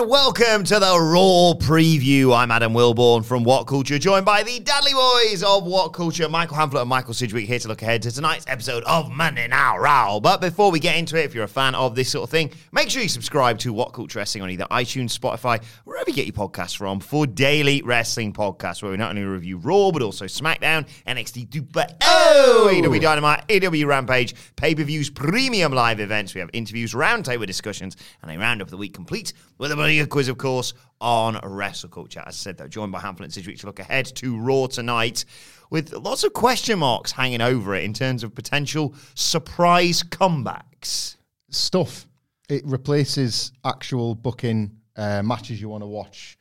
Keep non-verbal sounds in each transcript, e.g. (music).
and welcome to the Raw Preview. I'm Adam Wilborn from What Culture, joined by the Dudley Boyz of What Culture, Michael Hamflett and Michael Sidgwick, here to look ahead to tonight's episode of Monday Now Raw. But before we get into it, if you're a fan of this sort of thing, make sure you subscribe to What Culture Wrestling on either iTunes, Spotify, wherever you get your podcasts from, for daily wrestling podcasts where we not only review Raw but also SmackDown, NXT Duper, oh, AEW Dynamite, AEW Rampage, pay-per-views, premium live events. We have interviews, roundtable discussions, and a roundup of the week complete with a bloody good quiz, of course, on wrestle culture. As I said, though, joined by Hamflett and Sidgwick to look ahead to Raw tonight with lots of question marks hanging over it in terms of potential surprise comebacks. stuff. It replaces actual booking uh, matches you want to watch.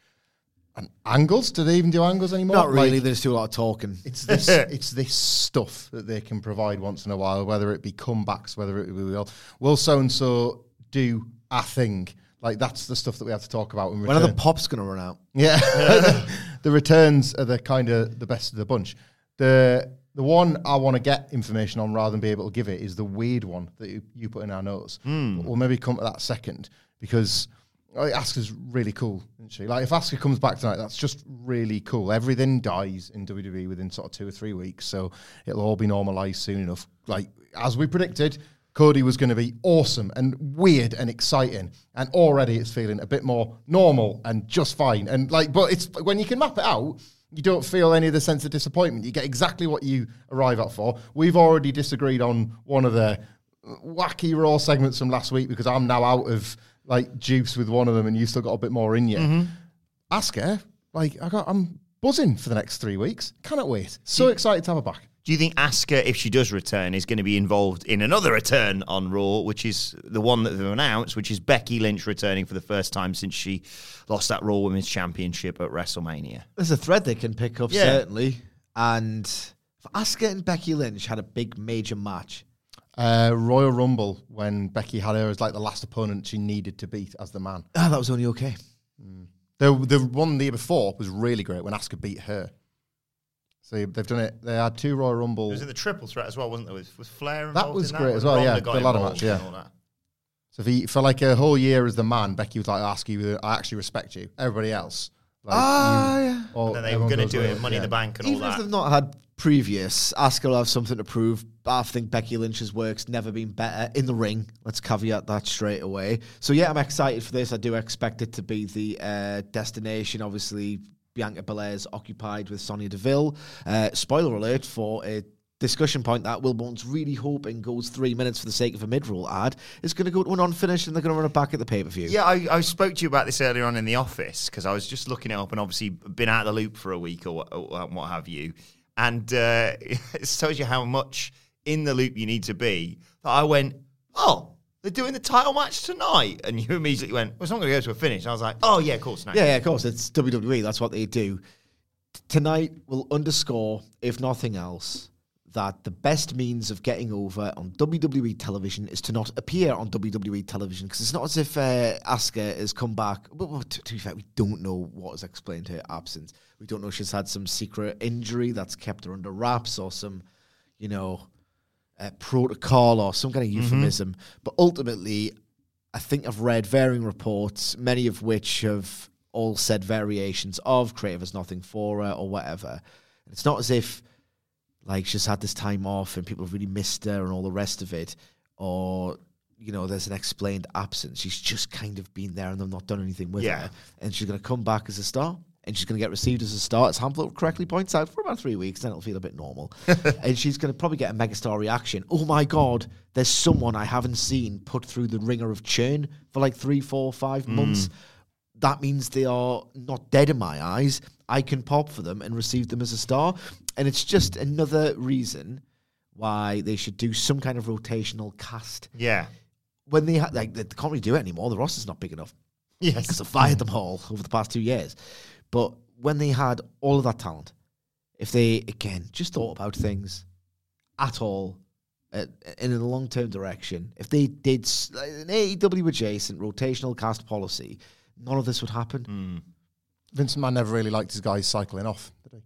And angles? Do they even do angles anymore? Not really. Like, they just do a lot of talking. it's this. (laughs) it's this stuff that they can provide once in a while, whether it be comebacks, whether it be will will so and so do a thing. Like that's the stuff that we have to talk about when When are the pops going to run out? Yeah, (laughs) (laughs) the returns are the kind of the best of the bunch. The the one I want to get information on rather than be able to give it is the weird one that you, you put in our notes. But We'll maybe come to that second because like, Asuka's really cool, isn't she? Like if Asuka comes back tonight, that's just really cool. Everything dies in WWE within sort of two or three weeks, so it'll all be normalized soon enough. Like as we predicted. Cody was going to be awesome and weird and exciting, and already it's feeling a bit more normal and just fine. And like, but it's when you can map it out, you don't feel any of the sense of disappointment. You get exactly what you arrive at for. We've already disagreed on one of the wacky raw segments from last week because I'm now out of like juice with one of them, and you've still got a bit more in you. Mm-hmm. Ask her, like, I got, I'm buzzing for the next three weeks. Cannot wait. So excited to have her back. Do you think Asuka, if she does return, is going to be involved in another return on Raw, which is the one that they've announced, which is Becky Lynch returning for the first time since she lost that Raw Women's Championship at WrestleMania? There's a thread they can pick up, Yeah. certainly. And if Asuka and Becky Lynch had a big major match, Uh, Royal Rumble when Becky had her as like the last opponent she needed to beat as the man. ah, that was only okay. The the one the year before was really great when Asuka beat her. So they've done it. They had two Royal Rumble. It was in the triple threat as well, wasn't there? Was, was Flair That was in great that? as When well, yeah, Ronda got the ladder involved match, yeah. and all? So he, for like a whole year as the man, Becky was like, "I ask you, I actually respect you." Everybody else, like, Ah, you- yeah. all- And then they were going to do it, Money in yeah. the Bank and all that. Even if they've not had previous, Asuka will have something to prove. But I think Becky Lynch's work's never been better in the ring. Let's caveat that straight away. So yeah, I'm excited for this. I do expect it to be the uh, destination. Obviously, Bianca Belair's occupied with Sonya Deville. Uh, spoiler alert for a discussion point that Will Wilborn's really hoping goes three minutes for the sake of a mid-roll ad is going to go to an unfinished and they're going to run it back at the pay-per-view. Yeah, I, I spoke to you about this earlier on in the office because I was just looking it up and obviously been out of the loop for a week or, what- or what have you. And uh, (laughs) it tells you how much in the loop you need to be. That I went, oh, they're doing the title match tonight. And you immediately went, well, it's not going to go to a finish. And I was like, oh, yeah, of course. No. Yeah, yeah, of course. It's WWE. That's what they do. Tonight will underscore, if nothing else, that the best means of getting over on WWE television is to not appear on WWE television because it's not as if uh, Asuka has come back. Well, to, to be fair, we don't know what has explained her absence. We don't know she's had some secret injury that's kept her under wraps or some, you know, uh, protocol or some kind of euphemism. But ultimately, I think I've read varying reports, many of which have all said variations of creative has nothing for her or whatever. It's not as if like she's had this time off and people have really missed her and all the rest of it, or you know, there's an explained absence. She's just kind of been there and they've not done anything with Yeah. her, and she's going to come back as a star. And she's going to get received as a star, as Hamflett correctly points out, for about three weeks. Then it'll feel a bit normal. (laughs) and she's going to probably get a megastar reaction. Oh my God, there's someone I haven't seen put through the ringer of churn for like three, four, five mm. months that means they are not dead in my eyes. I can pop for them and receive them as a star. And it's just another reason why they should do some kind of rotational cast. Yeah. When they, ha- like, they can't really do it anymore. The roster's not big enough Yes. because they've fired them all over the past two years. But when they had all of that talent, if they, again, just thought about things at all uh, in a long term direction, if they did s- an AEW adjacent rotational cast policy, none of this would happen. Vince McMahon never really liked his guys cycling off. Did he?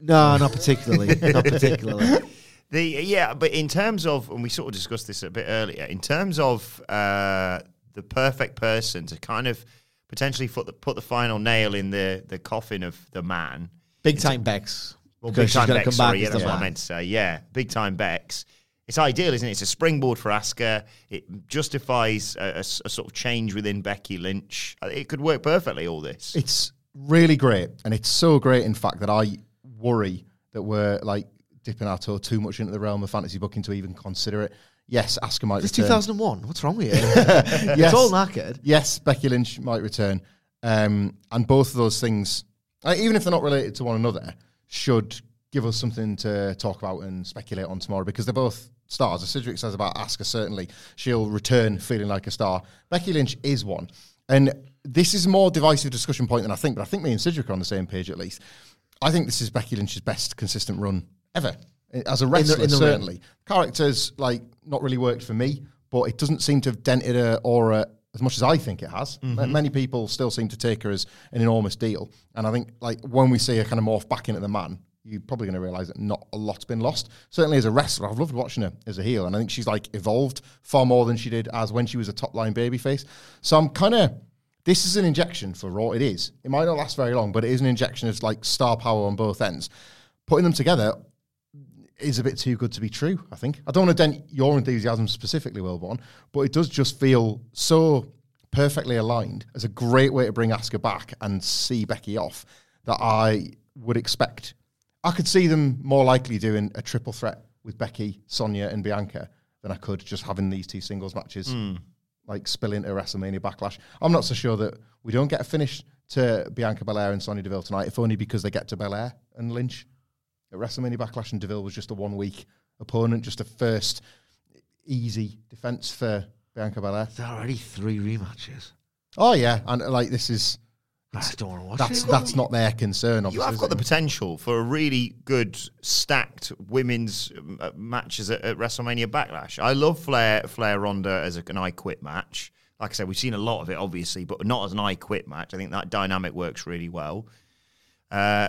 No, not particularly. (laughs) not particularly. The yeah, but in terms of, and we sort of discussed this a bit earlier, in terms of uh, the perfect person to kind of potentially put the, put the final nail in the the coffin of the man. Big time Bex. Well, big time Bex. sorry, back yeah, that's what I meant to say. Yeah, big time Bex. It's ideal, isn't it? It's a springboard for Asuka. It justifies a sort of change within Becky Lynch. Uh, It could work perfectly. All this. It's really great, and it's so great, in fact, that I worry that we're like dipping our toe too much into the realm of fantasy booking to even consider it. Yes, Asuka might return. It's return. 2001. What's wrong with you? (laughs) yes, It's all knackered. Yes, Becky Lynch might return, um, and both of those things, uh, even if they're not related to one another, should give us something to talk about and speculate on tomorrow because they're both stars. As Cedric says about Asuka, certainly she'll return feeling like a star. Becky Lynch is one, and this is a more divisive discussion point than I think, but I think me and Cedric are on the same page at least. I think this is Becky Lynch's best consistent run ever as a wrestler. in the ring. certainly, characters like not really worked for me, but it doesn't seem to have dented her aura as much as I think it has. Ma- mm-hmm. Many people still seem to take her as an enormous deal, and I think like when we see her kind of morph back into the man, you're probably going to realize that not a lot's been lost. Certainly as a wrestler, I've loved watching her as a heel, and I think she's like evolved far more than she did as when she was a top line babyface. So I'm kind of. This is an injection for Raw. It is. It might not last very long, but it is an injection of like star power on both ends. Putting them together is a bit too good to be true, I think. I don't want to dent your enthusiasm specifically, Wilborn, but it does just feel so perfectly aligned as a great way to bring Asuka back and see Becky off that I would expect. I could see them more likely doing a triple threat with Becky, Sonya, and Bianca than I could just having these two singles matches hmm. like spill into WrestleMania Backlash. I'm not so sure that we don't get a finish to Bianca Belair and Sonya Deville tonight, if only because they get to Belair and Lynch at WrestleMania Backlash, and Deville was just a one week opponent, just a first easy defense for Bianca Belair. There are already three rematches. Oh yeah, and like this is I don't want to watch that's it. that's not their concern. You have got the potential for a really good stacked women's um, uh, matches at, at WrestleMania Backlash. I love Flair Flair Ronda as a, an I Quit match. Like I said, we've seen a lot of it, obviously, but not as an I Quit match. I think that dynamic works really well. Uh,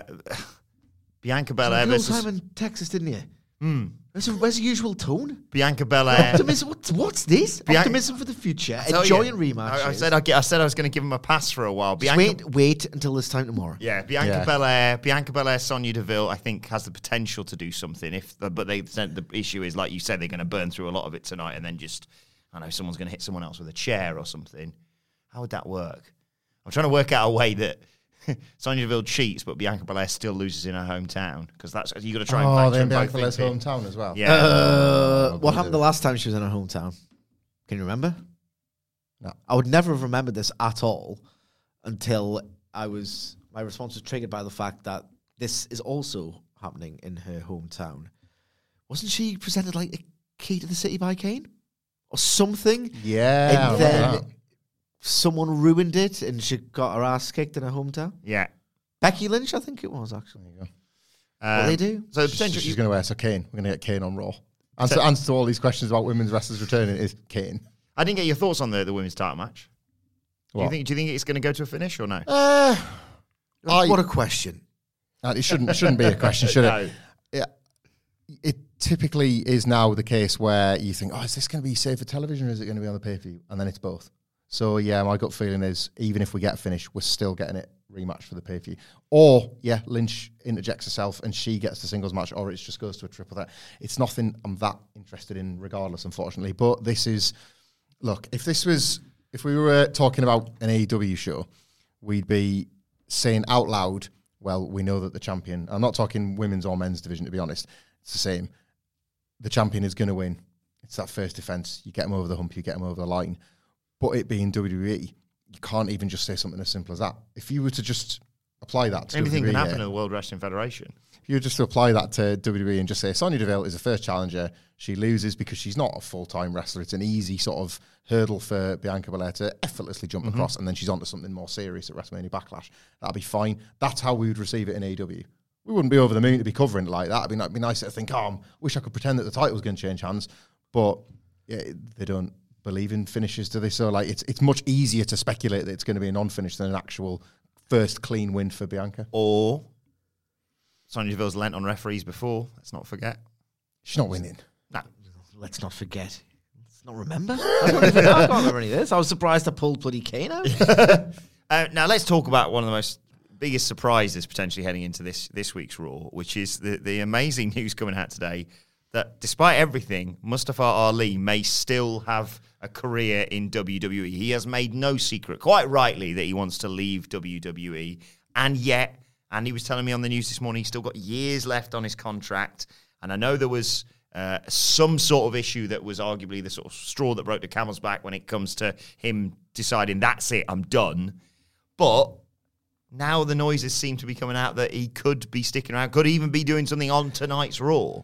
Bianca Belair You all versus time in Texas, didn't you? Hmm. Where's, the- where's the usual tone? Bianca Belair. Optimism. What, what's this? Bian- Optimism for the future. Tell Enjoying you, rematches. I, I said I'd I said I was going to give him a pass for a while. Just Bianca, wait, wait until this time tomorrow. Yeah, Bianca Yeah. Belair, Bianca Belair, Sonya Deville, I think has the potential to do something. If the, but they said the issue is like you said, they're going to burn through a lot of it tonight, and then just I know someone's going to hit someone else with a chair or something. How would that work? I'm trying to work out a way that (laughs) Sonya Deville cheats, but Bianca Belair still loses in her hometown because that's you got to try and Oh, factor then in Bianca both Belair's things in. hometown as well. Yeah, Uh, Oh, what happened the last time she was in her hometown? Can you remember? No. I would never have remembered this at all until I was. My response was triggered by the fact that this is also happening in her hometown. Wasn't she presented like a key to the city by Kane or something? Yeah, and then that. Someone ruined it, and she got her ass kicked in her hometown. yeah. Becky Lynch, I think it was actually. There you go. What Um, they do? So the She's, potential. she's going to wear so Kane. We're going to get Kane on Raw. Answer, answer to all these questions about women's wrestlers returning is Kane. I didn't get your thoughts on the, the women's title match. Do you think? Do you think it's going to go to a finish or no? Uh, I- what a question! Uh, it shouldn't shouldn't be a question, should (laughs) No. it? Yeah. It typically is now the case where you think, oh, is this going to be safe for television or is it going to be on the pay per view? And then it's both. So yeah, my gut feeling is even if we get a finish, we're still getting it rematch for the pay per view. Or yeah, Lynch interjects herself and she gets the singles match, or it just goes to a triple threat. It's nothing I'm that interested in, regardless, unfortunately. But this is look, if this was if we were talking about an AEW show, we'd be saying out loud, well, we know that the champion, I'm not talking women's or men's division to be honest, it's the same. The champion is going to win. It's that first defense. You get him over the hump, you get him over the line. But it being WWE, you can't even just say something as simple as that. If you were to just apply that to Anything WWE, can happen to the World Wrestling Federation. if you were just to apply that to WWE and just say Sonya Deville is a first challenger, she loses because she's not a full time wrestler. It's an easy sort of hurdle for Bianca Belair to effortlessly jump mm-hmm. across, and then she's onto something more serious at WrestleMania Backlash. That'd be fine. That's how we would receive it in AEW. We wouldn't be over the moon to be covering it like that. It'd be, it'd be nice to think, oh, I wish I could pretend that the title was going to change hands, but yeah, they don't believe in finishes, do they? So like, it's it's much easier to speculate that it's going to be a non-finish than an actual first clean win for Bianca. Or Sonya Deville's lent on referees before. Let's not forget. She's not winning. No. Let's not forget. Let's not remember. I, don't even, I can't remember any of this. I was surprised I pulled bloody Kane out. (laughs) Uh, now let's talk about one of the most biggest surprises potentially heading into this this week's Raw, which is the the amazing news coming out today that despite everything, Mustafa Ali may still have a career in WWE. He has made no secret, quite rightly, that he wants to leave WWE, and yet, and he was telling me on the news this morning, he's still got years left on his contract, and I know there was. Uh, some sort of issue that was arguably the sort of straw that broke the camel's back when it comes to him deciding that's it, I'm done. But now the noises seem to be coming out that he could be sticking around, could even be doing something on tonight's Raw.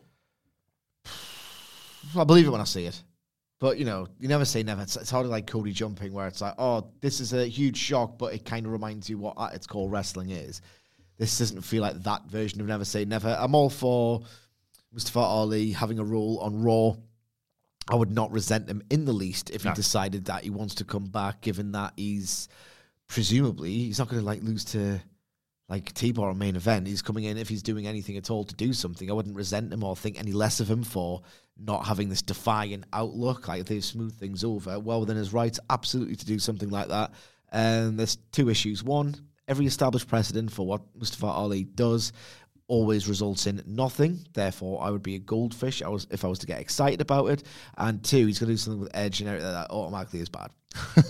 I believe it when I see it. But you know, you never say never. It's, it's hard like Cody jumping, where it's like, oh, this is a huge shock, but it kind of reminds you what at its core wrestling is. This doesn't feel like that version of Never Say Never. I'm all for Mustafa Ali having a role on Raw. I would not resent him in the least if he decided that he wants to come back, given that he's presumably he's not going to like lose to like T-Bar or main event. He's coming in if he's doing anything at all to do something. I wouldn't resent him or think any less of him for not having this defiant outlook. Like they've smoothed things over. Well within his rights, absolutely to do something like that. And there's two issues. One, every established precedent for what Mustafa Ali does always results in nothing. Therefore, I would be a goldfish. I was if I was to get excited about it. And two, he's going to do something with Edge and everything that automatically is bad.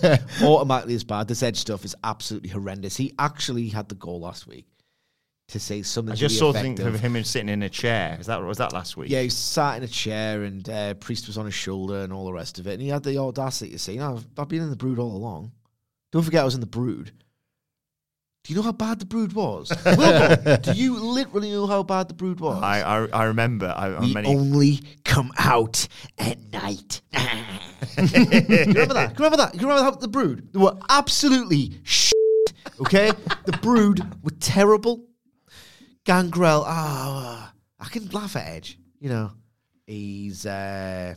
(laughs) automatically is bad. This Edge stuff is absolutely horrendous. He actually had the goal last week to say something. I just saw effect things of him sitting in a chair. Is that was that last week? yeah, he sat in a chair and uh, Priest was on his shoulder and all the rest of it. And he had the audacity to say, no, I've, I've been in the brood all along. Don't forget I was in the brood. Do you know how bad the brood was? (laughs) Wilbur, do you literally know how bad the brood was? I I, I remember. I, we many, only come out at night. (laughs) remember that? Remember that? You remember how the brood? They were absolutely (laughs) shit. Okay, the brood were terrible. Gangrel, ah, I can laugh at Edge. You know, he's uh,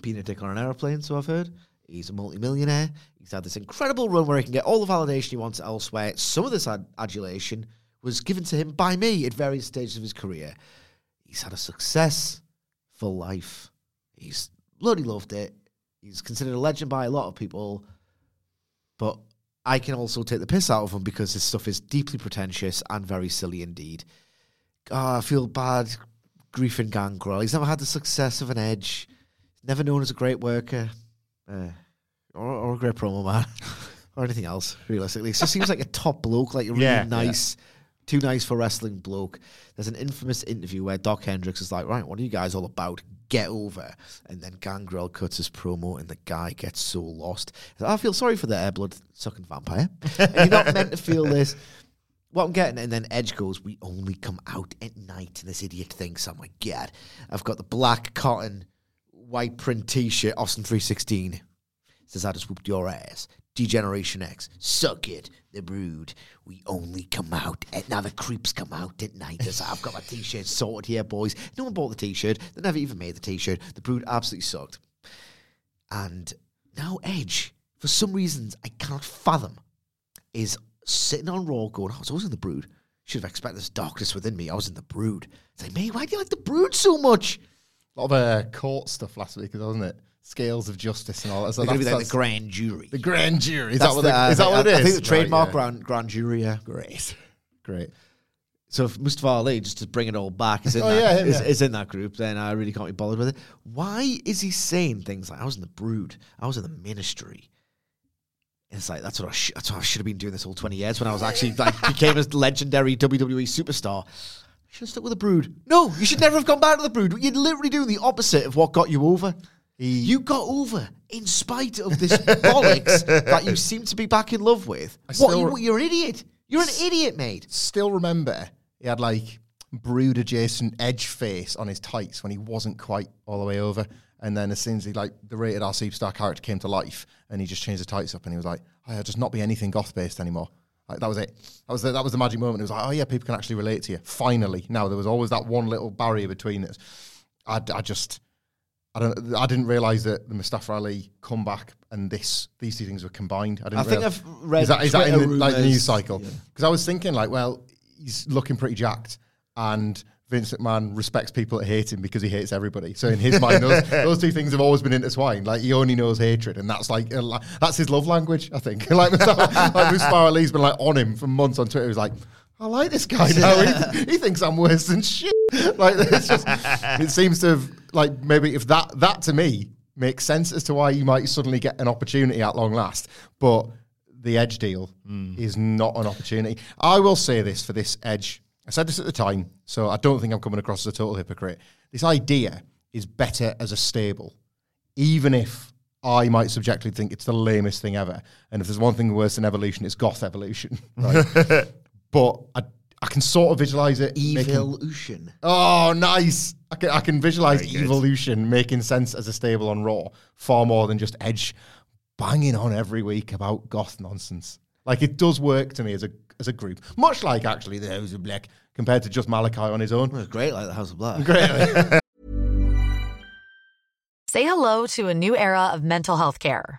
been a dick on an airplane, so I've heard. He's a multimillionaire. He's had this incredible run where he can get all the validation he wants elsewhere. Some of this ad- adulation was given to him by me at various stages of his career. He's had a successful life. He's bloody loved it. He's considered a legend by a lot of people. But I can also take the piss out of him because his stuff is deeply pretentious and very silly indeed. Ah, I feel bad griefing Gangrel. He's never had the success of an edge. He's never known as a great worker. Uh, or, or a great promo man. (laughs) or anything else, realistically. It just seems like a top bloke, like a really Yeah, nice, too nice for wrestling bloke. There's an infamous interview where Doc Hendrix is like, right, what are you guys all about? Get over. And then Gangrel cuts his promo and the guy gets so lost. I feel sorry for the air blood sucking vampire. and you're not meant to feel (laughs) this. What I'm getting, and then Edge goes, We only come out at night. And this idiot thinks, Oh my God, I've got the black cotton white print t shirt, Austin 316 says I just whooped your ass. D-Generation X, suck it. The Brood, we only come out at now. The creeps come out at night. I've got my t-shirt sorted here, boys. No one bought the t-shirt. They never even made the t-shirt. The Brood absolutely sucked. And now Edge, for some reasons I cannot fathom, is sitting on Raw going, "Oh, I was always in the Brood. Should have expected this darkness within me. I was in the Brood." It's like, mate, why do you like the Brood so much? A lot of uh, court stuff last week, wasn't it? Scales of justice and all that. So They're going to be that's- like the grand jury. the grand jury. Is That's that what, the- the, uh, is that what it I- is? I think the trademark Right, yeah. grand, grand jury, yeah. Great, great. So if Mustafa Ali, just to bring it all back, is (laughs) in, Oh, that, yeah, him, is, yeah. is in that group, then I really can't be bothered with it. Why is he saying things like, I was in the brood, I was in the ministry? It's like, that's what I, sh- that's what I should have been doing this whole 20 years when I was actually, like, (laughs) became a legendary WWE superstar. Should have stuck with the brood. No, you should never have gone back to the brood. You're literally doing the opposite of what got you over. You got over in spite of this bollocks that you seem to be back in love with. What, still- you, you're an idiot. You're an idiot, mate. Still remember he had like brood adjacent edge face on his tights when he wasn't quite all the way over. And then as soon as he like the rated R superstar character came to life and he just changed the tights up and he was like, oh, I'll just not be anything goth based anymore. Like that was it. That was the, that was the magic moment. It was like, oh yeah, people can actually relate to you. Finally, now there was always that one little barrier between us. I, I just I don't. I didn't realize that the Mustafa Ali comeback and this these two things were combined. I didn't. I think realize- I've read Is that, is that in the like, news cycle? Yeah. Because I was thinking like, well, he's looking pretty jacked, and Vince McMahon respects people that hate him because he hates everybody. So in his mind, those, (laughs) those two things have always been intertwined. Like he only knows hatred, and that's like that's his love language. I think. (laughs) like Mustafa, like Mustafa Ali's been like on him for months on Twitter. He's like. I like this guy now. (laughs) he, he thinks I'm worse than shit. Like it's just, it seems to have like maybe if that that to me makes sense as to why you might suddenly get an opportunity at long last, but the edge deal hmm. is not an opportunity. I will say this for this edge. I said this at the time, so I don't think I'm coming across as a total hypocrite. This idea is better as a stable, even if I might subjectively think it's the lamest thing ever. And if there's one thing worse than evolution, it's goth evolution. (laughs) Right? (laughs) but I, I can sort of visualize it. making- Evolution. Oh, nice! I can, I can visualize Very good. evolution making sense as a stable on Raw far more than just Edge banging on every week about goth nonsense. Like it does work to me as a as a group, much like actually the House of Black compared to just Malakai on his own. Well, great, like the House of Black. Great. (laughs) Say hello to a new era of mental health care.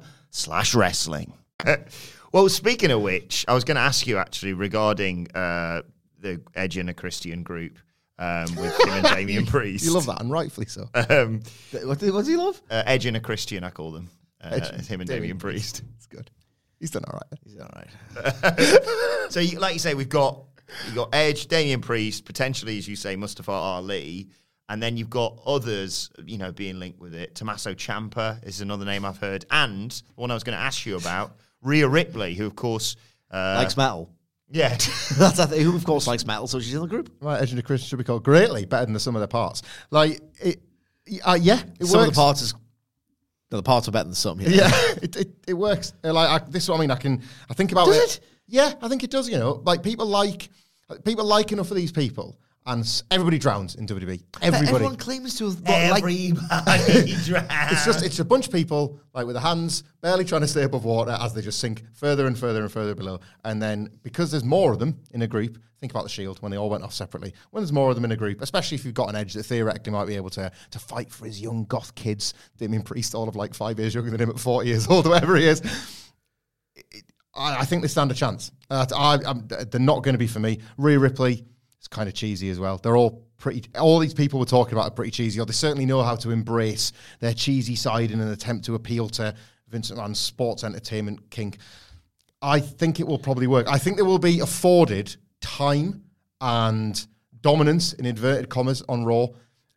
slash wrestling. (laughs) well, speaking of which, I was going to ask you actually regarding uh, the Edge and a Christian group um, with him and (laughs) Damian Priest. you love that, and rightfully so. (laughs) Um, What, do- what do you love? uh, Edge and a Christian, I call them. Uh, Edge- him and Damian Damian Priest. It's good. He's done all right. He's done all right. So, you, like you say, we've got you got Edge, Damian Priest, potentially, as you say, Mustafa Ali, and then you've got others, you know, being linked with it. Tommaso Ciampa is another name I've heard, and the one I was going to ask you about, Rhea Ripley, who of course, uh, Likes metal. yeah, (laughs) (laughs) That's I think, who of course likes metal, so she's in the group. Right, Edge and Christian should be called greatly better than the sum of their parts. Like, it, uh, yeah, it Some works. of the parts is no, the parts are better than some. Yeah. Yeah, (laughs) it, it, it works. Uh, Like I, this, is what I mean, I can I think about Does it. it? Yeah, I think it does. You know, like people like people like enough of these people, and everybody drowns in WWE. Everybody. Everyone claims to have not like everybody (laughs) it's just it's a bunch of people like with their hands barely trying to stay above water as they just sink further and further and further below. And then because there's more of them in a group, think about the Shield when they all went off separately. When there's more of them in a group, especially if you've got an edge that theoretically might be able to to fight for his young goth kids, Damian Priest, all of like five years younger than him at forty years old, (laughs) whatever he is. I, I think they stand a chance. Uh, I, I'm, they're not going to be for me. Rhea Ripley is kind of cheesy as well. They're all pretty. All these people we're talking about are pretty cheesy, or they certainly know how to embrace their cheesy side in an attempt to appeal to Vince McMahon's sports entertainment kink. I think it will probably work. I think they will be afforded time and dominance in inverted commas on Raw,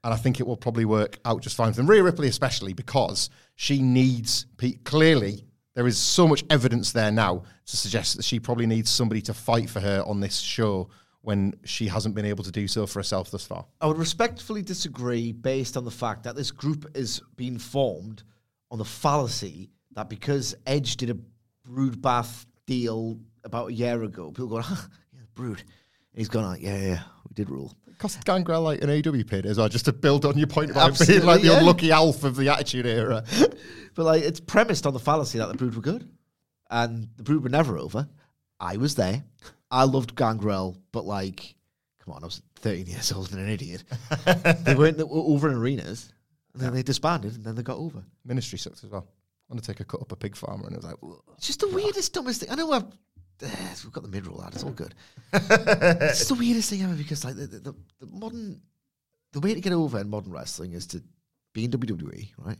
and I think it will probably work out just fine for them. Rhea Ripley, especially because she needs pe- clearly there is so much evidence there now to suggest that she probably needs somebody to fight for her on this show when she hasn't been able to do so for herself thus far. I would respectfully disagree based on the fact that this group is being formed on the fallacy that because Edge did a brood bath deal about a year ago, people go, huh, (laughs) yeah, brood. And he's gone, oh, like, yeah, yeah, we did rule. Cost Gangrel like an AW pin as well, just to build on your point about being like the yeah. unlucky Alf of the Attitude Era. (laughs) But like, it's premised on the fallacy that the brood were good. And the brood were never over. I was there. I loved Gangrel, but like, come on, I was 13 years old and an idiot. (laughs) they weren't over in arenas, and then they disbanded, and then they got over. Ministry sucked as well. Undertaker cut up a pig farmer and it was like, "Ugh." It's just the weirdest, dumbest thing. I know I've, (sighs) we've got the mid roll out. It's all good. (laughs) it's the weirdest thing ever because like the, the, the, the modern, the way to get over in modern wrestling is to be in WWE, right?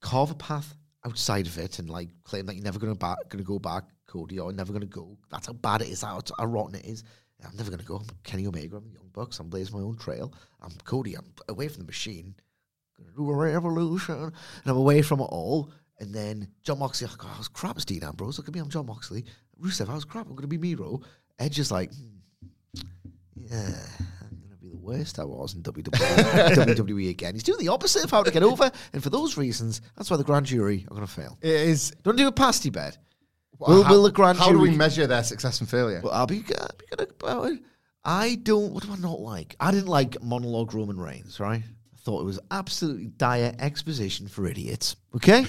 Carve a path outside of it and like claim that you're never gonna back, gonna go back, Cody, or never gonna go. That's how bad it is. How, rotten it is. I'm never gonna go. I'm Kenny Omega. I'm the Young Bucks. I'm blazing my own trail. I'm Cody. I'm away from the machine gonna do a revolution, and I'm away from it all. And then John Moxley, oh, I was crap Dean Ambrose. Look at me, I'm John Moxley. Rusev, I was crap. I'm gonna be Miro. Edge is like, hmm, yeah, I'm gonna be the worst I was in WWE, (laughs) WWE again. He's doing the opposite of how to get over, and for those reasons, that's why the grand jury are gonna fail. it is. Don't do a pasty bed. Will, how, will the grand how do we measure their success and failure? Well, I'll be, I'll be good about it. I don't. What do I not like? I didn't like monologue Roman Reigns. Right? I thought it was absolutely dire exposition for idiots. Okay,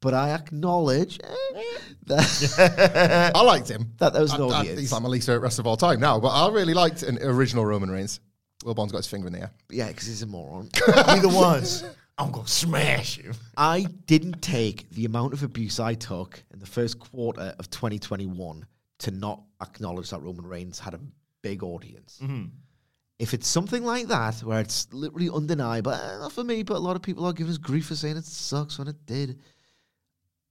but I acknowledge eh, that (laughs) I liked him. that there was an I- I- he's like my least favorite wrestler of all time now, but I really liked an original Roman Reigns. Wilborn's got his finger in the air. yeah, because he's a moron. (laughs) Neither ones. I'm gonna smash him. I didn't take the amount of abuse I took in the first quarter of 2021 to not acknowledge that Roman Reigns had a big audience. If it's something like that, where it's literally undeniable, eh, not for me, but a lot of people are giving us grief for saying it sucks when it did,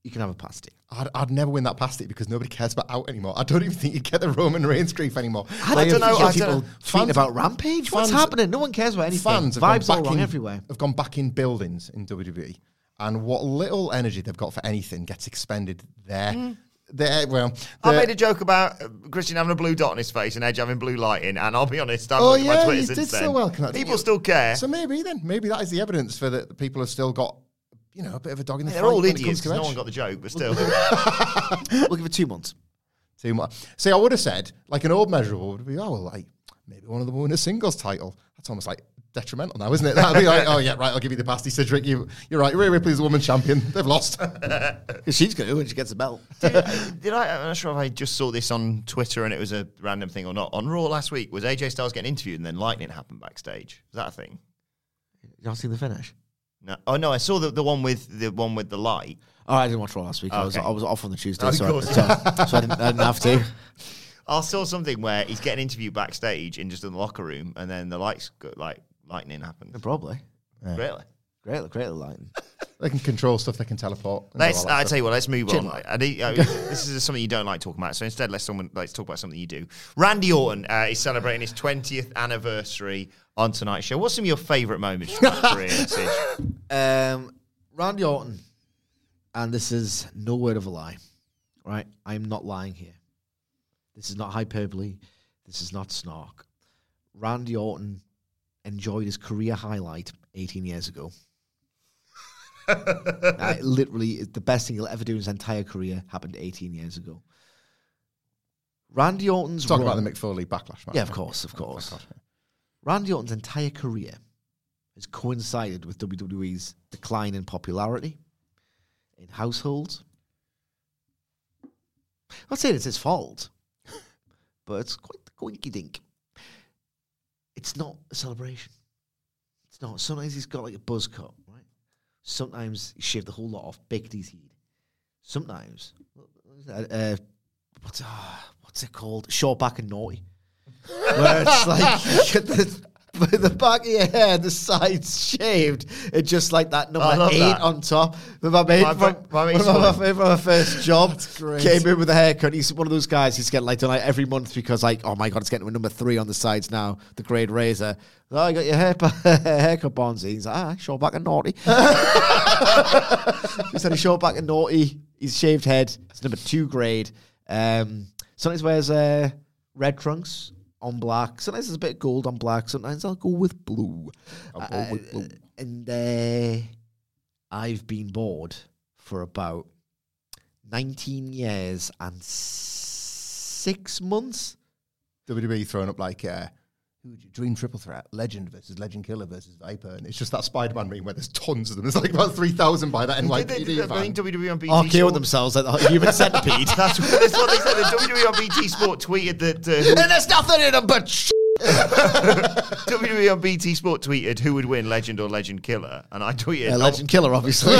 you can have a pasty. I'd, I'd never win that past it because nobody cares about out anymore. I don't even think you get the Roman Reigns grief anymore. I Like, don't know. if- I if don't know. people- Tweeting fans- about Rampage. What's fans- happening? No one cares about anything. Fans have Vibes gone all back wrong in, everywhere. Have gone back in buildings in WWE, and what little energy they've got for anything gets expended there. There, well, I made a joke about uh, Christian having a blue dot on his face and Edge having blue lighting, and I'll be honest, I've Oh looked at my yeah, Twitter you since did then. so well. Connor. People still care. So maybe then, maybe that is the evidence for that people have still got, you know, a bit of a dog in the They're all idiots. comes No Edge. one got the joke, but still. (laughs) We'll give it two months. Two months. See, I would have said like an old measurable would be, oh, well, like maybe one of them will win a singles title. That's almost like detrimental now, isn't it? (laughs) That'd be like, oh yeah, right. I'll give you the pasty, Cedric. You, you're right. Rhea Ripley's the woman champion. They've lost. (laughs) She's going to when she gets a belt. did, did I? I'm not sure if I just saw this on Twitter and it was a random thing or not. On Raw last week, was AJ Styles getting interviewed and then lightning happened backstage? Was that a thing? You not seen the finish? No. Oh no, I saw the, the one with the one with the light. Oh, I didn't watch Raw last week. I was Okay. I was off on the Tuesday, Oh, of so, I, course. so, so I, didn't, I didn't have to. (laughs) I saw something where he's getting interviewed backstage in just in the locker room, and then the lights go, like lightning happened. Probably. Really? Great, great lighting. They can control stuff. They can teleport. Let's. I stuff. tell you what. Let's move on. Chinlock. I need, uh, this is something you don't like talking about. So instead, let's someone let's talk about something you do. Randy Orton uh, is celebrating his 20th anniversary on tonight's show. What's some of your favourite moments from his (laughs) career? Sid? Um, Randy Orton, and this is no word of a lie, right? I'm not lying here. This is not hyperbole. This is not snark. Randy Orton enjoyed his career highlight 18 years ago. (laughs) Uh, literally, the best thing he'll ever do in his entire career happened 18 years ago. Randy Orton's Talk run- about the Mick Foley backlash match. Yeah, of course, of course. Randy Orton's entire career has coincided with WWE's decline in popularity in households. I'm not saying it's his fault, (laughs) but it's quite the coinky dink. It's not a celebration. It's not. Sometimes he's got like a buzz cut? Sometimes he shaved the whole lot off, baked his head. Sometimes, uh, uh, what's, uh, what's it called? Short back and naughty (laughs) where it's like (laughs) get (laughs) the, back of your hair, the sides shaved, and just like that number eight that. on top. But my mate My- from, my my, mate from my first job (laughs) came in with a haircut. He's one of those guys who's getting like done like every month because like, oh my god, it's getting to a number three on the sides now. The grade razor. Oh, you got your hair (laughs) haircut, Bonzi. He's like, ah, short back and naughty. he said he's short back and naughty. He's shaved head. It's number two grade. Um, sometimes wears uh, red trunks on black. Sometimes there's a bit of gold on black. Sometimes I'll go with blue. I'll go with blue. And uh, I've been bored for about 19 years and six months. WWE throwing up like uh, who would you dream triple threat legend versus legend killer versus viper and it's just that spider-man meme where there's tons of them there's like about 3000 by that Did they- NYPD did- I fan. think WWE on BT Oh, kill Sport- themselves like the human centipede. That's what, that's what they said. The WWE on BT Sport tweeted that. Uh, (laughs) and there's nothing in them but sh- (laughs) WWE on BT Sport tweeted who would win, Legend or Legend Killer, and I tweeted, Yeah, legend killer, obviously. (laughs)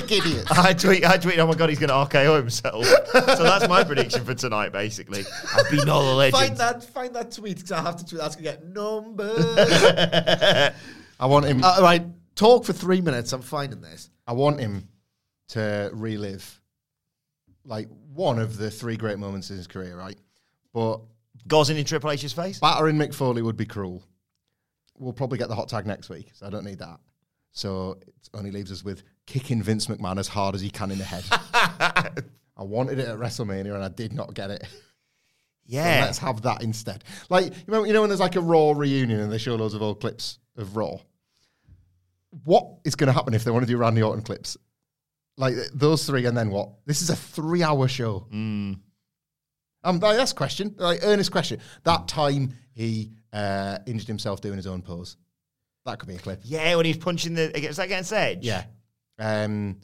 thick idiot I tweet, I tweet, oh my god, he's going to RKO himself. so that's my prediction for tonight, basically. I've been all the legends. find that, find that tweet because I have to tweet. That's gonna get numbers. (laughs) I want him uh, right, talk for three minutes. I'm finding this. I want him to relive like one of the three great moments in his career right but Gosling in Triple H's face. battering Mick Foley would be cruel we'll probably get the hot tag next week so I don't need that so it only leaves us with kicking Vince McMahon as hard as he can in the head (laughs) I wanted it at WrestleMania and I did not get it So Yeah. let's have that instead. Like you know, you know when there's like a Raw reunion and they show loads of old clips of Raw. What is going to happen if they want to do Randy Orton clips? Like those three, and then what? This is a three-hour show. Um, like, that's a question, like earnest question. That time he uh, injured himself doing his own pose. That could be a clip. yeah, when he was punching the. Was that against Edge? Yeah. Um,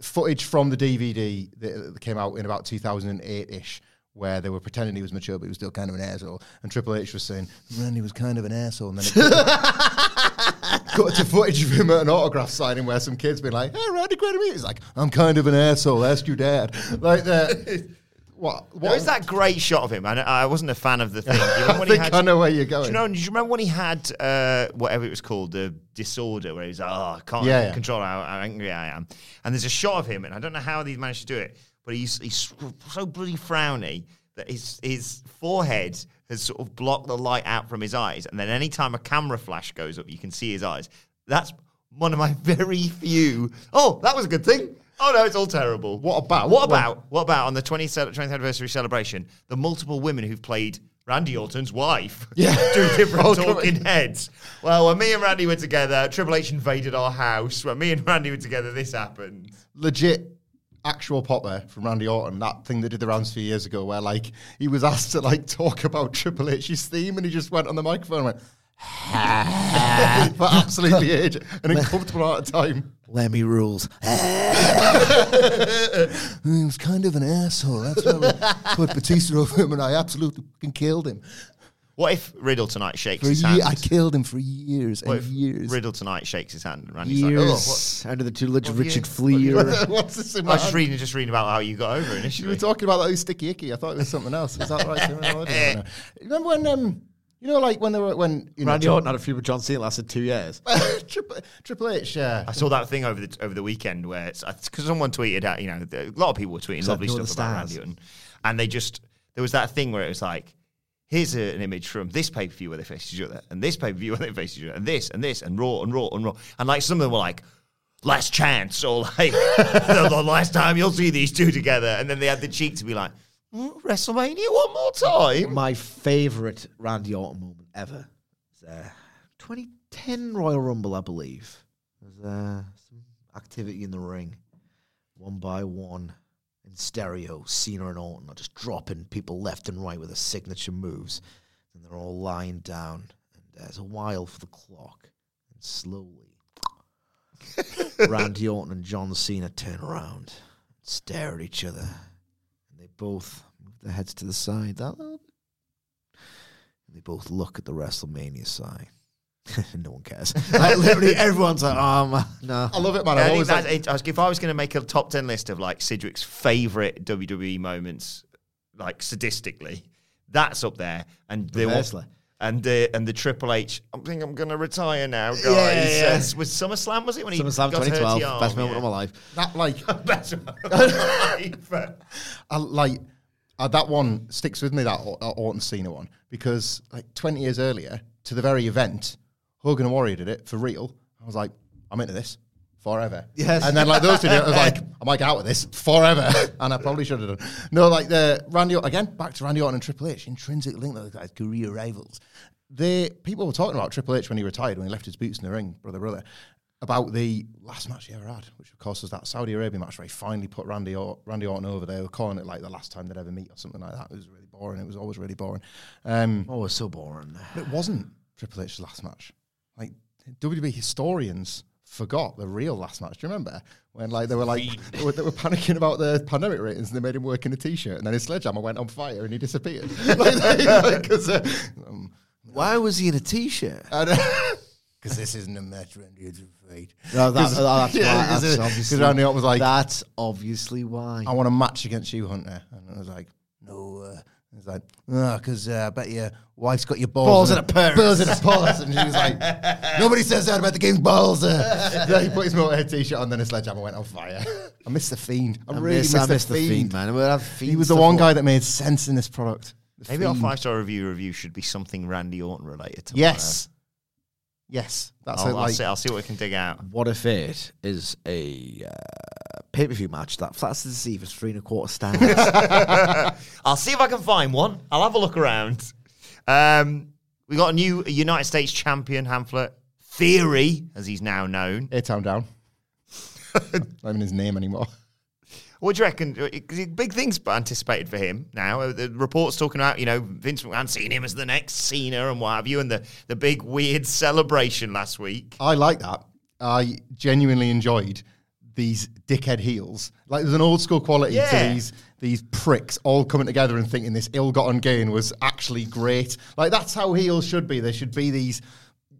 footage from the DVD that that came out in about 2008 ish, where they were pretending he was mature, but he was still kind of an asshole. And Triple H was saying, Randy was kind of an asshole. And then it (laughs) cut to footage of him at an autograph signing where some kid's been like, hey, Randy, great to meet. He's like, I'm kind of an asshole. Ask your dad. Like, the, (laughs) what? There what is that great shot of him, and I wasn't a fan of the thing. (laughs) You remember I think had, I know where you're going. Do you know? Do you remember when he had uh, whatever it was called, the disorder, where he was like, "Oh, I can't Yeah, yeah. control how, how angry I am." And there's a shot of him, and I don't know how he managed to do it, but he's he's so bloody frowny that his his forehead has sort of blocked the light out from his eyes, and then any time a camera flash goes up, you can see his eyes. That's one of my (laughs) very few. Oh, that was a good thing. Oh no, it's all terrible. What about- What about? What about on the 20th, 20th anniversary celebration? The multiple women who've played Randy Orton's wife. (laughs) Yeah. (laughs) Two different Oh, talking heads. Well, when me and Randy were together, Triple H invaded our house. When me and Randy were together, this happened. legit actual pop there from Randy Orton, that thing that did the rounds a few years ago, where like he was asked to like talk about Triple H's theme, and he just went on the microphone and went (laughs) for absolutely age, an (laughs) uncomfortable amount of time. Lemmy rules. (laughs) He was kind of an asshole. That's why we put Batista over him, and I absolutely fucking killed him. What if Riddle tonight shakes For his year, hand? I killed him for years what and if years. Riddle tonight shakes his hand and Randy's like, oh, what? Years under the tutelage of what Richard you- what Flea. What's this in I my was just hand? reading, just reading about how you got over You initially. were talking about that sticky icky. I thought it was something else. Is that right? Tim? I don't know. Remember when um, You know, like when they were when you know Randy Tri- Orton had a feud with John Cena lasted two years. (laughs) Triple, Triple H. Uh, I saw that thing over the over the weekend where it's because someone tweeted out, you know, a lot of people were tweeting lovely stuff about stars. Randy Orton, and they just there was that thing where it was like, here's a, an image from this pay per view where they faced each other, and this pay per view where they faced each other, and this and this and Raw and Raw and Raw, and like some of them were like. Last chance, or like (laughs) the, the last time you'll see these two together, and then they had the cheek to be like, "Mm, WrestleMania one more time. My favourite Randy Orton moment ever was uh, 2010 Royal Rumble, I believe. There's uh, some activity in the ring, one by one, in stereo. Cena and Orton are just dropping people left and right with their signature moves, and they're all lying down. And there's a while for the clock, and slowly, (laughs) Randy Orton and John Cena turn around, stare at each other, both move their heads to the side that little bit. And they both look at the WrestleMania sign. (laughs) no one cares. (laughs) like literally, everyone's like, "Oh man, no." I love it, man. Yeah, I I've always that's, like, it- if I was going to make a top 10 list of like Sidgwick's favorite WWE moments, like sadistically, that's up there. And the one, Reversely. And the and the Triple H, I think I'm going to retire now, guys. Yeah, yeah. Uh, was SummerSlam, was it? When he SummerSlam got hurt 2012, the arm? best moment Yeah. of my life. that like (laughs) Best moment of my (laughs) life. I like uh, that one sticks with me that uh, Orton Cena one because like 20 years earlier to the very event, Hogan and Warrior did it for real. I was like, I'm into this forever. Yes. And then like those two, I was (laughs) like, I might get out with this forever, (laughs) and I probably should have done. No, like the Randy Orton- again back to Randy Orton and Triple H, intrinsic link those guys, career rivals. They people were talking about Triple H when he retired, when he left his boots in the ring, brother, brother. About the last match he ever had, which of course was that Saudi Arabia match where he finally put Randy, or- Randy Orton over. There. They were calling it like the last time they'd ever meet or something like that. It was really boring. It was always really boring. Um, Oh, it's so boring. but it wasn't Triple H's last match. Like WWE historians forgot the real last match. Do you remember when like they were like they were, they were panicking about the pandemic ratings and they made him work in a t-shirt and then his sledgehammer went on fire and he disappeared. (laughs) like, because uh, um, Why was he in a t-shirt? (laughs) because this isn't a match Randy is afraid. No, that, oh, that's Yeah, why. 'cause That's 'cause obviously. Randy Orton was like, that's obviously why. I want a match against you, Hunter. And I was like, no. Uh, He's like, oh, because uh, I bet your wife's got your balls, Balls in a purse." Balls in a purse. And she was like, (laughs) nobody says that about the king's balls. Uh. (laughs) then he put his Motorhead t-shirt on, then his sledgehammer went on fire. I miss the Fiend. I, I really miss, miss, I miss the, the fiend. fiend, man. We'll have He was the stuff one guy that made sense in this product. The Maybe our Fiend. five star review review should be something Randy Orton related. to. Yes. Yes. That's I'll, it. I'll see. I'll see what we can dig out. What if it is a uh, pay per view match that Flats the Deceivers three and a quarter stars? (laughs) I'll see if I can find one. I'll have a look around. Um, we got a new United States champion, Hamlet Theory, as he's now known. A-Town down. (laughs) Not even his name anymore. What do you reckon? 'cause Big things anticipated for him now. Uh, The reports talking about, you know, Vince McMahon seeing him as the next Cena and what have you, and the, the big weird (laughs) celebration last week. I like that. I genuinely enjoyed these dickhead heels. Like there's an old school quality Yeah. to these these pricks all coming together and thinking this ill-gotten gain was actually great. Like that's how heels should be. There should be these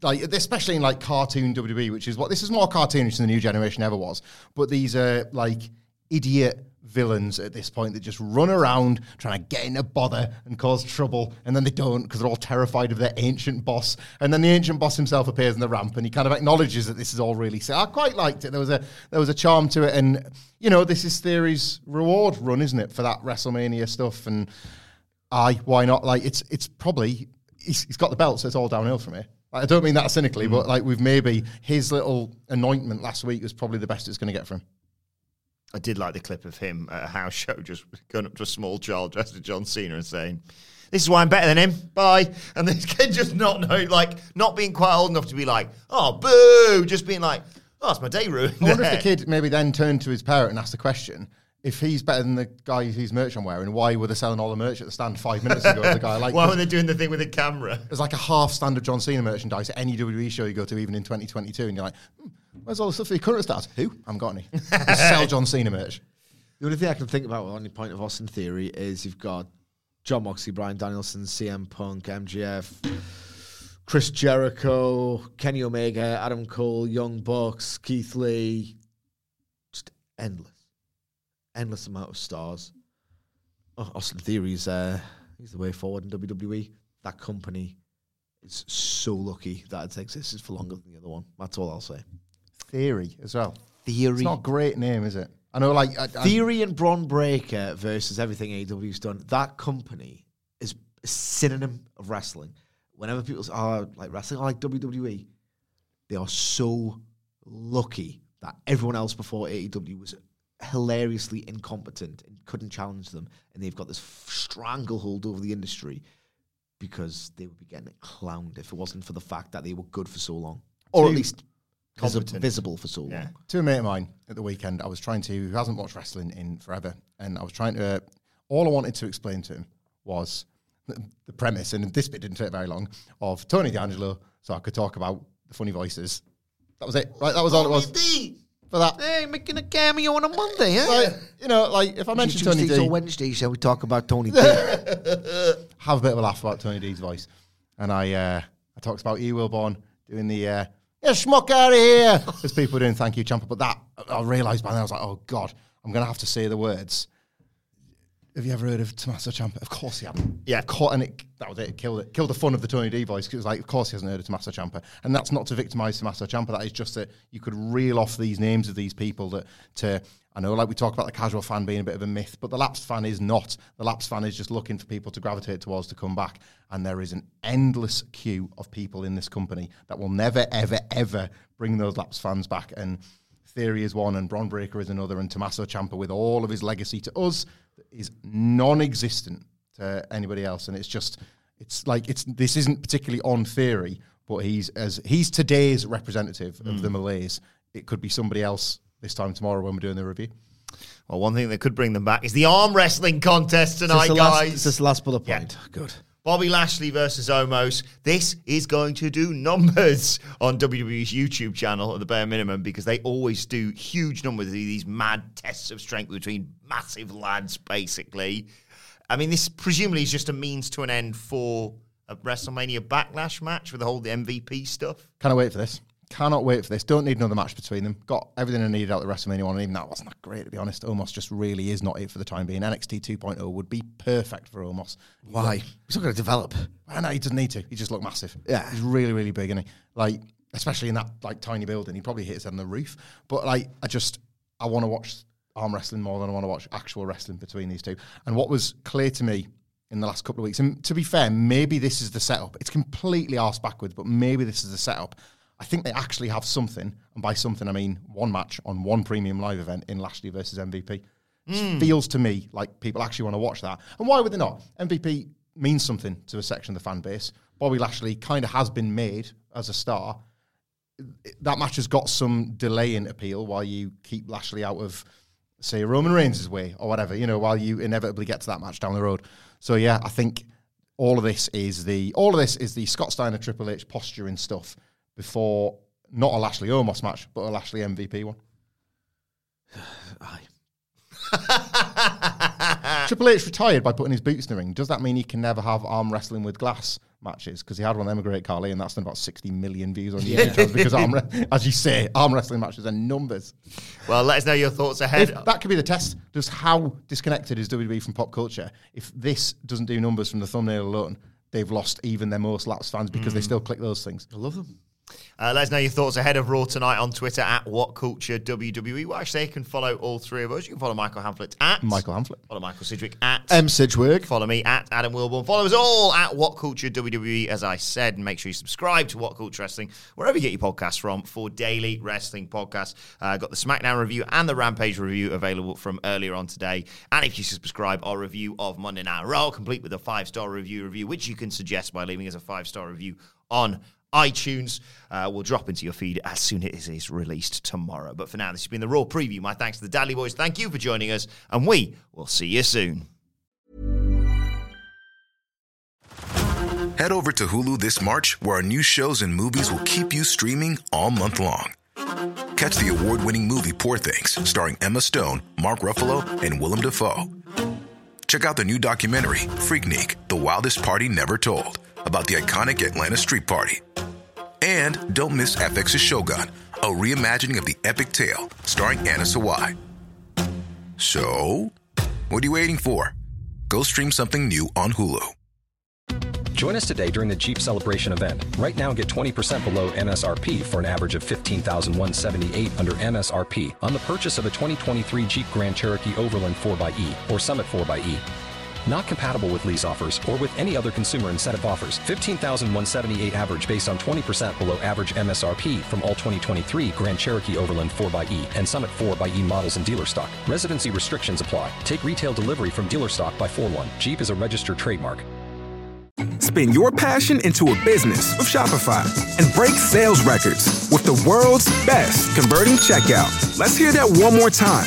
like especially in like cartoon WWE, which is what this is more cartoonish than the new generation ever was. But these are like idiot villains at this point that just run around trying to get in a bother and cause trouble, and then they don't because they're all terrified of their ancient boss. And then the ancient boss himself appears in the ramp, and he kind of acknowledges that this is all really. So I quite liked it. There was a there was a charm to it, and you know this is Theory's reward run, isn't it, for that WrestleMania stuff? And I why not? Like it's it's probably he's, he's got the belt, so it's all downhill from here. Like, I don't mean that cynically, mm. but like we've maybe his little anointment last week was probably the best it's going to get from him. I did like the clip of him at a house show (laughs) just going up to a small child dressed as John Cena and saying, This is why I'm better than him. Bye. (laughs) And this kid just not know, like, not being quite old enough to be like, Oh, boo. Just being like, Oh, it's my day ruined. I wonder if the kid maybe then turned to his parent and asked the question: If he's better than the guy whose merch I'm wearing, why were they selling all the merch at the stand five minutes ago? the guy like (laughs) Why were they doing the thing with the camera? there's like a half stand of John Cena merchandise at any WWE show you go to, even in 2022, and you're like, hmm, "Where's all the stuff for your current stars? Who? I haven't got any. (laughs) Just sell John Cena merch. The only thing I can think about on the point of Austin Theory is you've got Jon Moxley, Bryan Danielson, CM Punk, MJF, Chris Jericho, Kenny Omega, Adam Cole, Young Bucks, Keith Lee. Just endless. Endless amount of stars. Oh, Austin Theory's uh, he's the way forward in WWE. That company is so lucky that it's existed for longer than the other one. That's all I'll say. Theory as well. Theory. It's not a great name, is it? I know, like I, I- Theory and Bron Breakker versus everything AEW's done. That company is a synonym of wrestling. Whenever people are "Oh, like wrestling, I like WWE," they are so lucky that everyone else before AEW was hilariously incompetent and couldn't challenge them, and they've got this f- stranglehold over the industry because they would be getting clowned if it wasn't for the fact that they were good for so long, or at least Competent. visible for so long. Yeah. to a mate of mine at the weekend, I was trying to, who hasn't watched wrestling in forever, and I was trying to, all I wanted to explain to him was the, the premise, and this bit didn't take very long, of Tony D'Angelo, so I could talk about the funny voices. That was it, right? That was all it was for that. Hey, making a cameo on a Monday, huh? Like, you know, like if I mention Tony Tuesdays or Wednesday, shall we talk about Tony D? (laughs) have a bit of a laugh about Tony D's voice, and I, uh, I talked about E. Wilborn doing the, uh, yeah, schmuck out of here, (laughs) There's people doing thank you, Ciampa. But that, I realised by then, I was like, oh God, I'm going to have to say the words. Have you ever heard of Tommaso Ciampa? Of course he hadn't. Yeah. caught, and it, that was it. It killed it. Killed the fun of the Tony D voice. 'cause it was like, of course he hasn't heard of Tommaso Ciampa. And that's not to victimise Tommaso Ciampa. That is just that you could reel off these names of these people that to, I know, like we talk about the casual fan being a bit of a myth, but the lapsed fan is not. The lapsed fan is just looking for people to gravitate towards to come back. And there is an endless queue of people in this company that will never, ever, ever bring those lapsed fans back. And Theory is one, and Bron Breakker is another, and Tommaso Ciampa, with all of his legacy to us, is non-existent to anybody else. And it's just, it's like it's this isn't particularly on Theory, but he's as he's today's representative of mm. the malaise. It could be somebody else this time tomorrow when we're doing the review. Well, one thing that could bring them back is the arm wrestling contest tonight, the guys. last, is this the last bullet Yeah. point? Good. Bobby Lashley versus Omos. This is going to do numbers on WWE's YouTube channel at the bare minimum because they always do huge numbers, these mad tests of strength between massive lads, basically. I mean, this presumably is just a means to an end for a WrestleMania backlash match with the whole the MVP stuff. Cannot wait for this. Cannot wait for this. Don't need another match between them. Got everything I needed out of the WrestleMania one. And even that wasn't that great, to be honest. Omos just really is not it for the time being. NXT 2.0 would be perfect for Omos. Why? He's not going to develop. I know he doesn't need to. He just looked massive. Yeah. he's really, really big, and he like, especially in that like tiny building, he probably hits on the roof. But like, I just, I want to watch arm wrestling more than I want to watch actual wrestling between these two. And what was clear to me in the last couple of weeks, and to be fair, maybe this is the setup. It's completely arse backwards, but maybe this is the setup. I think they actually have something, and by something I mean one match on one premium live event in Lashley versus MVP. Just hmm. feels to me like people actually want to watch that. And why would they not? MVP means something to a section of the fan base. Bobby Lashley kind of has been made as a star. That match has got some delay in appeal while you keep Lashley out of, say, Roman Reigns' way or whatever, you know, while you inevitably get to that match down the road. So yeah, I think all of this is the all of this is the Scott Steiner Triple H posturing stuff before not a Lashley Omos match, but a Lashley MVP one. (sighs) (sighs) Triple H retired by putting his boots in the ring. Does that mean he can never have arm wrestling with glass matches? Because he had one of them a Great Khali, and that's done about 60 million views on YouTube channels because arm, (laughs) re- as you say, arm wrestling matches are numbers. Well, let us know your thoughts ahead. If that could be the test. Just how disconnected is WWE from pop culture? If this doesn't do numbers from the thumbnail alone, they've lost even their most lapsed fans because they mm. still click those things. I love them. Uh, let us know your thoughts ahead of Raw tonight on Twitter at What Culture WWE. Well, actually, you can follow all three of us. You can follow Michael Hamflett at Michael Hamflett. Follow Michael Sidgwick at M. Sidgwick. Follow me at Adam Wilborn. Follow us all at What Culture WWE, as I said, and make sure you subscribe to What Culture Wrestling wherever you get your podcasts from for daily wrestling podcasts. Uh, got the SmackDown review and the Rampage review available from earlier on today. And if you subscribe, our review of Monday Night Raw, complete with a five star review review, which you can suggest by leaving us a five star review on iTunes uh, will drop into your feed as soon as it is released tomorrow. But for now, this has been the Raw preview. My thanks to the Dudley Boyz. Thank you for joining us, and we will see you soon. Head over to Hulu this March, where our new shows and movies will keep you streaming all month long. Catch the award winning movie Poor Things, starring Emma Stone, Mark Ruffalo, and Willem Dafoe. Check out the new documentary, Freaknik The Wildest Party Never Told, about the iconic Atlanta Street Party. And don't miss FX's Shogun, a reimagining of the epic tale starring Anna Sawai. So, what are you waiting for? Go stream something new on Hulu. Join us today during the Jeep Celebration event. Right now, get 20% below MSRP for an average of 15178 under MSRP on the purchase of a 2023 Jeep Grand Cherokee Overland 4xE or Summit 4xE. Not compatible with lease offers or with any other consumer incentive offers. 15,178 average based on 20% below average MSRP from all 2023 Grand Cherokee Overland 4xE and Summit 4xE models in dealer stock. Residency restrictions apply. Take retail delivery from dealer stock by 4 1. Jeep is a registered trademark. Spin your passion into a business with Shopify and break sales records with the world's best converting checkout. Let's hear that one more time.